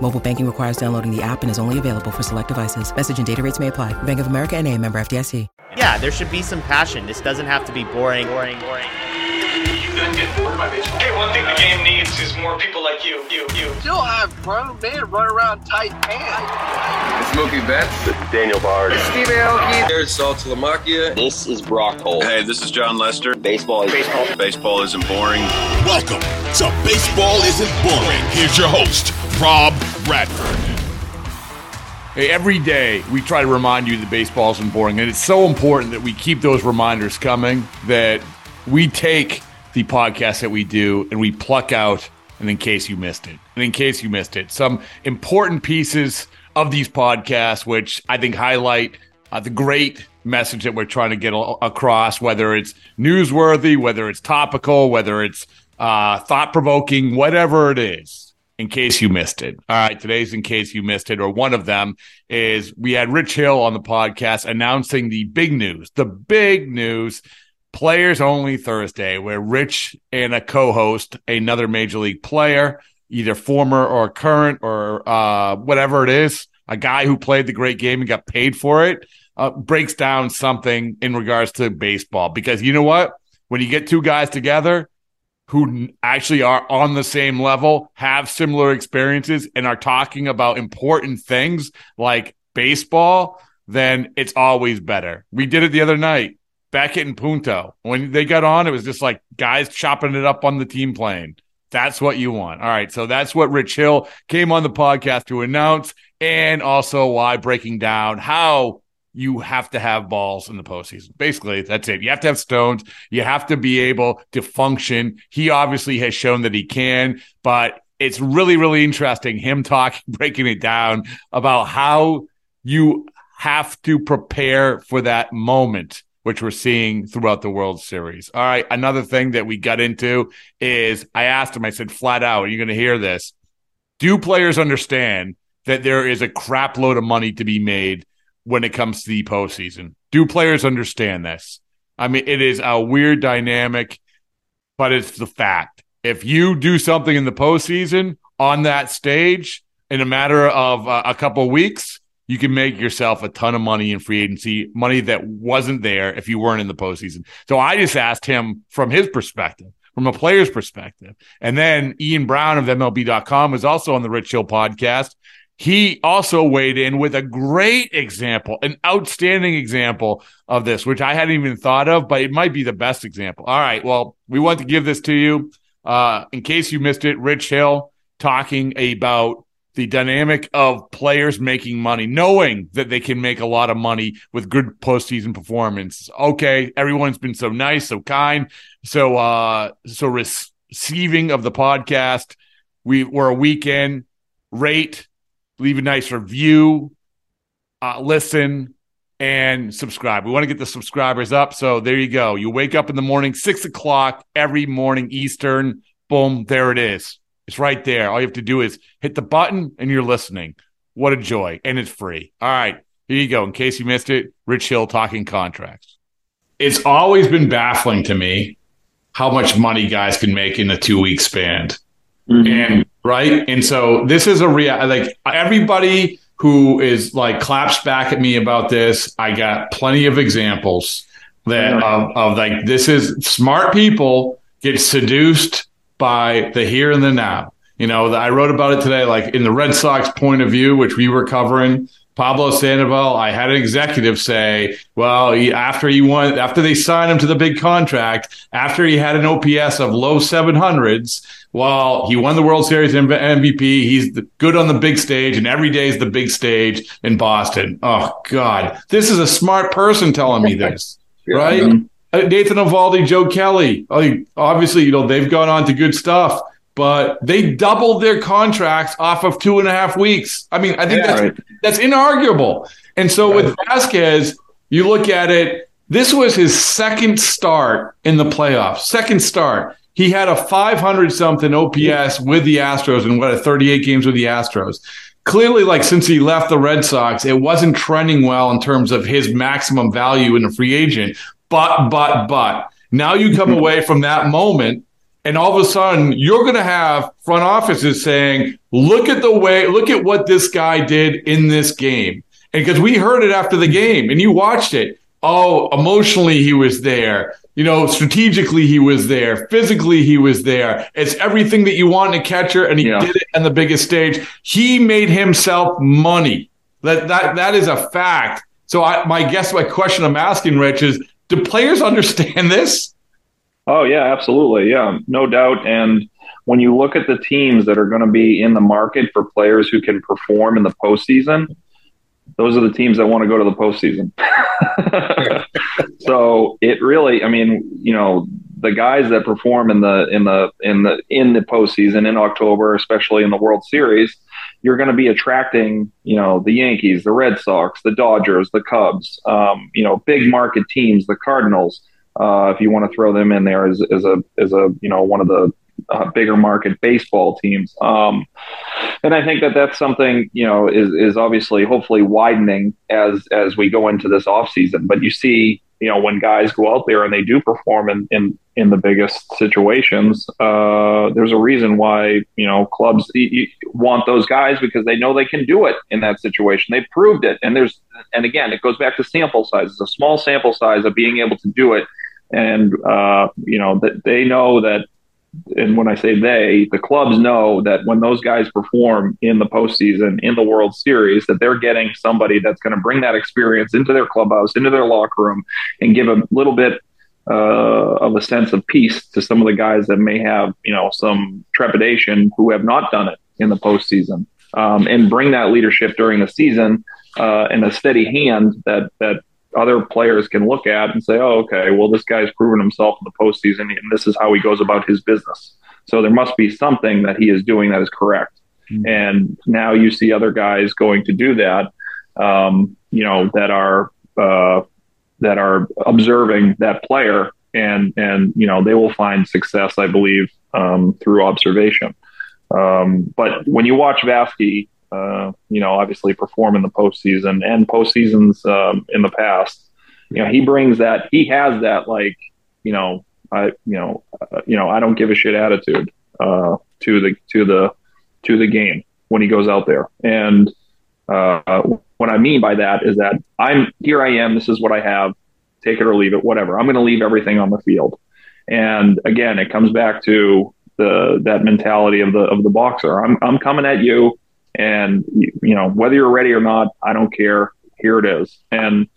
Mobile banking requires downloading the app and is only available for select devices. Message and data rates may apply. Bank of America and a member FDIC. Yeah, there should be some passion. This doesn't have to be boring, boring, boring. Hey, one thing the game needs is more people like you. You, you. Still have grown men run around tight pants. Smokey Betts. This Daniel Bard. Steve Aoki. There's Saltalamacchia. This is Brock Holt. Hey, this is Jon Lester. Baseball is baseball. Baseball isn't boring. Welcome to Baseball Isn't Boring. Here's your host, Rob Bradford. Hey, every day we try to remind you that baseball isn't boring, and it's so important that we keep those reminders coming. That we take the podcast that we do and we pluck out, and in case you missed it, and in case you missed it, some important pieces of these podcasts, which I think highlight uh, the great message that we're trying to get a- across, whether it's newsworthy, whether it's topical, whether it's uh, thought provoking, whatever it is. In case you missed it. All right. Today's in case you missed it, or one of them is we had Rich Hill on the podcast announcing the big news, the big news Players Only Thursday, where Rich and a co host, another major league player, either former or current or uh, whatever it is, a guy who played the great game and got paid for it, uh, breaks down something in regards to baseball. Because you know what? When you get two guys together, who actually are on the same level, have similar experiences, and are talking about important things like baseball, then it's always better. We did it the other night. Beckett and Punto. When they got on, it was just like guys chopping it up on the team plane. That's what you want. All right. So that's what Rich Hill came on the podcast to announce, and also why breaking down how you have to have balls in the postseason. Basically, that's it. You have to have stones. You have to be able to function. He obviously has shown that he can, but it's really, really interesting him talking, breaking it down about how you have to prepare for that moment which we're seeing throughout the World Series. All right. Another thing that we got into is I asked him, I said flat out, you're going to hear this. Do players understand that there is a crap load of money to be made when it comes to the postseason? Do players understand this? I mean, it is a weird dynamic, but it's the fact. If you do something in the postseason on that stage in a matter of uh, a couple weeks, you can make yourself a ton of money in free agency, money that wasn't there if you weren't in the postseason. So I just asked him from his perspective, from a player's perspective. And then Ian Browne of MLB.com was also on the Rich Hill podcast. He also weighed in with a great example, an outstanding example of this, which I hadn't even thought of, but it might be the best example. All right. Well, we want to give this to you. Uh, in case you missed it, Rich Hill talking about the dynamic of players making money, knowing that they can make a lot of money with good postseason performance. Okay, everyone's been so nice, so kind, so uh, so receiving of the podcast. We we're a weekend. Rate, leave a nice review, uh, listen, and subscribe. We want to get the subscribers up. So there you go. You wake up in the morning, six o'clock every morning Eastern. Boom, there it is. It's right there. All you have to do is hit the button and you're listening. What a joy. And it's free. All right. Here you go. In case you missed it, Rich Hill talking contracts. It's always been baffling to me how much money guys can make in a two week span. Mm-hmm. And right. And so this is a real like everybody who is like claps back at me about this. I got plenty of examples that of, of like this is smart people get seduced by the here and the now. You know, I wrote about it today, like in the Red Sox point of view, which we were covering. Pablo Sandoval, I had an executive say, well, he, after he won, after they signed him to the big contract, after he had an OPS of low 700s, well, he won the World Series MVP. He's good on the big stage, and every day is the big stage in Boston. Oh, God. This is a smart person telling me this, right? Uh, Nathan Eovaldi, Joe Kelly. Obviously, you know, they've gone on to good stuff but they doubled their contracts off of two and a half weeks. I mean, I think yeah, that's right. that's inarguable. And so right. with Vazquez, you look at it. This was his second start in the playoffs. Second start. He had a 500 something OPS with the Astros and what a 38 games with the Astros. Clearly, like since he left the Red Sox, it wasn't trending well in terms of his maximum value in a free agent. But, but, but now you come mm-hmm. away from that moment and all of a sudden you're going to have front offices saying, "Look at the way, look at what this guy did in this game." And because we heard it after the game, and you watched it, oh, emotionally he was there. You know, strategically he was there. Physically he was there. It's everything that you want in a catcher, and he yeah. did it on the biggest stage. He made himself money. That that that is a fact. So I, my guess, my question I'm asking, Rich, is: Do players understand this? Oh yeah, absolutely. Yeah, no doubt. And when you look at the teams that are going to be in the market for players who can perform in the postseason, those are the teams that want to go to the postseason. so it really, I mean, you know, the guys that perform in the in the in the in the postseason in October, especially in the World Series, you're going to be attracting, you know, the Yankees, the Red Sox, the Dodgers, the Cubs, um, you know, big market teams, the Cardinals uh, if you want to throw them in there as, as a as a you know one of the uh, bigger market baseball teams. Um, and I think that that's something you know is is obviously hopefully widening as as we go into this off season. But you see, you know, when guys go out there and they do perform in in, in the biggest situations, uh, there's a reason why you know clubs want those guys because they know they can do it in that situation. They proved it, and there's and again, it goes back to sample size. It's a small sample size of being able to do it and uh, you know that they know that. And when I say they, the clubs know that when those guys perform in the postseason, in the World Series, that they're getting somebody that's going to bring that experience into their clubhouse, into their locker room, and give a little bit uh, of a sense of peace to some of the guys that may have, you know, some trepidation who have not done it in the postseason, um, and bring that leadership during the season uh, and a steady hand that that other players can look at and say, oh, okay, well, this guy's proven himself in the postseason, and this is how he goes about his business. So there must be something that he is doing that is correct. Mm-hmm. And now you see other guys going to do that, um, you know, that are uh, that are observing that player, and and you know they will find success, I believe, um, through observation. Um, but when you watch Vazquez uh, you know, obviously perform in the postseason and postseasons um, in the past. You know, he brings that. He has that like, you know, I, you know, uh, you know, I don't give a shit attitude uh, to the to the to the game when he goes out there. And uh, what I mean by that is that I'm here. I am. This is what I have. Take it or leave it. Whatever. I'm going to leave everything on the field. And again, it comes back to the that mentality of the of the boxer. I'm I'm coming at you and, you know, whether you're ready or not, I don't care. Here it is. And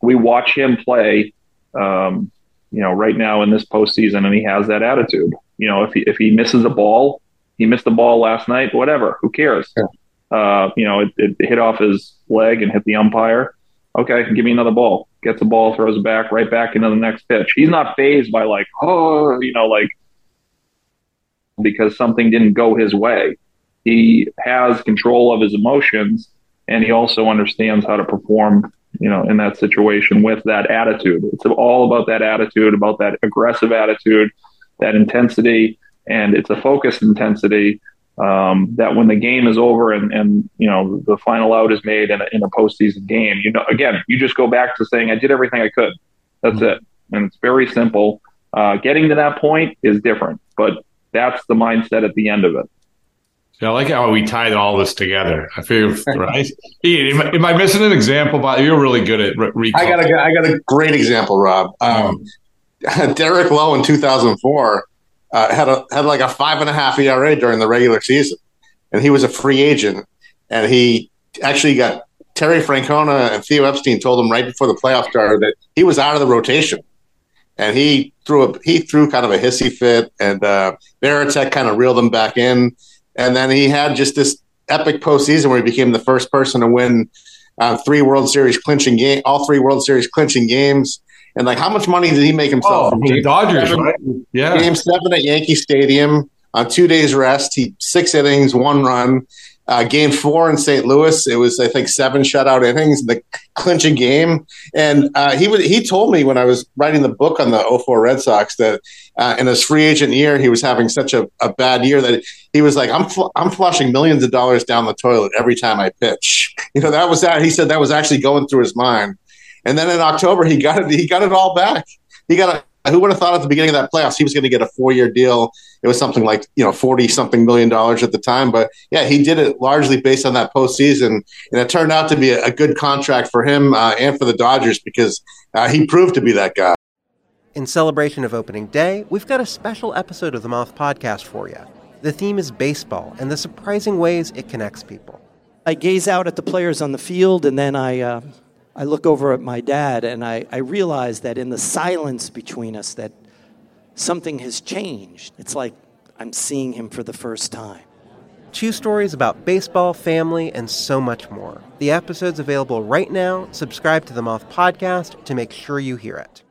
we watch him play, um, you know, right now in this postseason, and he has that attitude. You know, if he, if he misses a ball, he missed the ball last night, whatever, who cares? Yeah. Uh, you know, it, it hit off his leg and hit the umpire. Okay, give me another ball. Gets the ball, throws it back, right back into the next pitch. He's not phased by like, oh, you know, like because something didn't go his way he has control of his emotions and he also understands how to perform you know in that situation with that attitude it's all about that attitude about that aggressive attitude that intensity and it's a focused intensity um, that when the game is over and, and you know the final out is made in a, in a postseason game, you know, again, you just go back to saying I did everything I could. That's mm-hmm. it, and it's very simple. Uh, getting to that point is different, but that's the mindset at the end of it. I like how we tied all this together. I feel right. Ian, am, am, I missing an example? But you're really good at recall. I got a, I got a great example, Rob. Um, Derek Lowe in 2004 uh, had a had like a five and a half ERA during the regular season, and he was a free agent, and he actually got Terry Francona and Theo Epstein told him right before the playoff started that he was out of the rotation, and he threw a he threw kind of a hissy fit, and uh, Varitek kind of reeled him back in and then he had just this epic postseason where he became the first person to win uh, three World Series clinching game, all three World Series clinching games. And like, how much money did he make himself? Oh, from the Dodgers, seven, right? Yeah, game seven at Yankee Stadium on two days rest. He six innings, one run. Uh, game four in St. Louis, it was I think seven shutout innings, the clinching game. And uh, he he told me when I was writing the book on the 04 Red Sox that uh, in his free agent year he was having such a, a bad year that he was like I'm fl- I'm flushing millions of dollars down the toilet every time I pitch. You know that was that he said that was actually going through his mind. And then in October he got it he got it all back. He got a who would have thought at the beginning of that playoffs he was going to get a four year deal? It was something like you know forty something million dollars at the time, but yeah, he did it largely based on that postseason, and it turned out to be a, a good contract for him uh, and for the Dodgers because uh, he proved to be that guy. In celebration of opening day, we've got a special episode of the Moth Podcast for you. The theme is baseball and the surprising ways it connects people. I gaze out at the players on the field, and then I uh, I look over at my dad and I, I realize that in the silence between us that something has changed. It's like I'm seeing him for the first time. Two stories about baseball, family, and so much more. The episode's available right now. Subscribe to the Moth Podcast to make sure you hear it.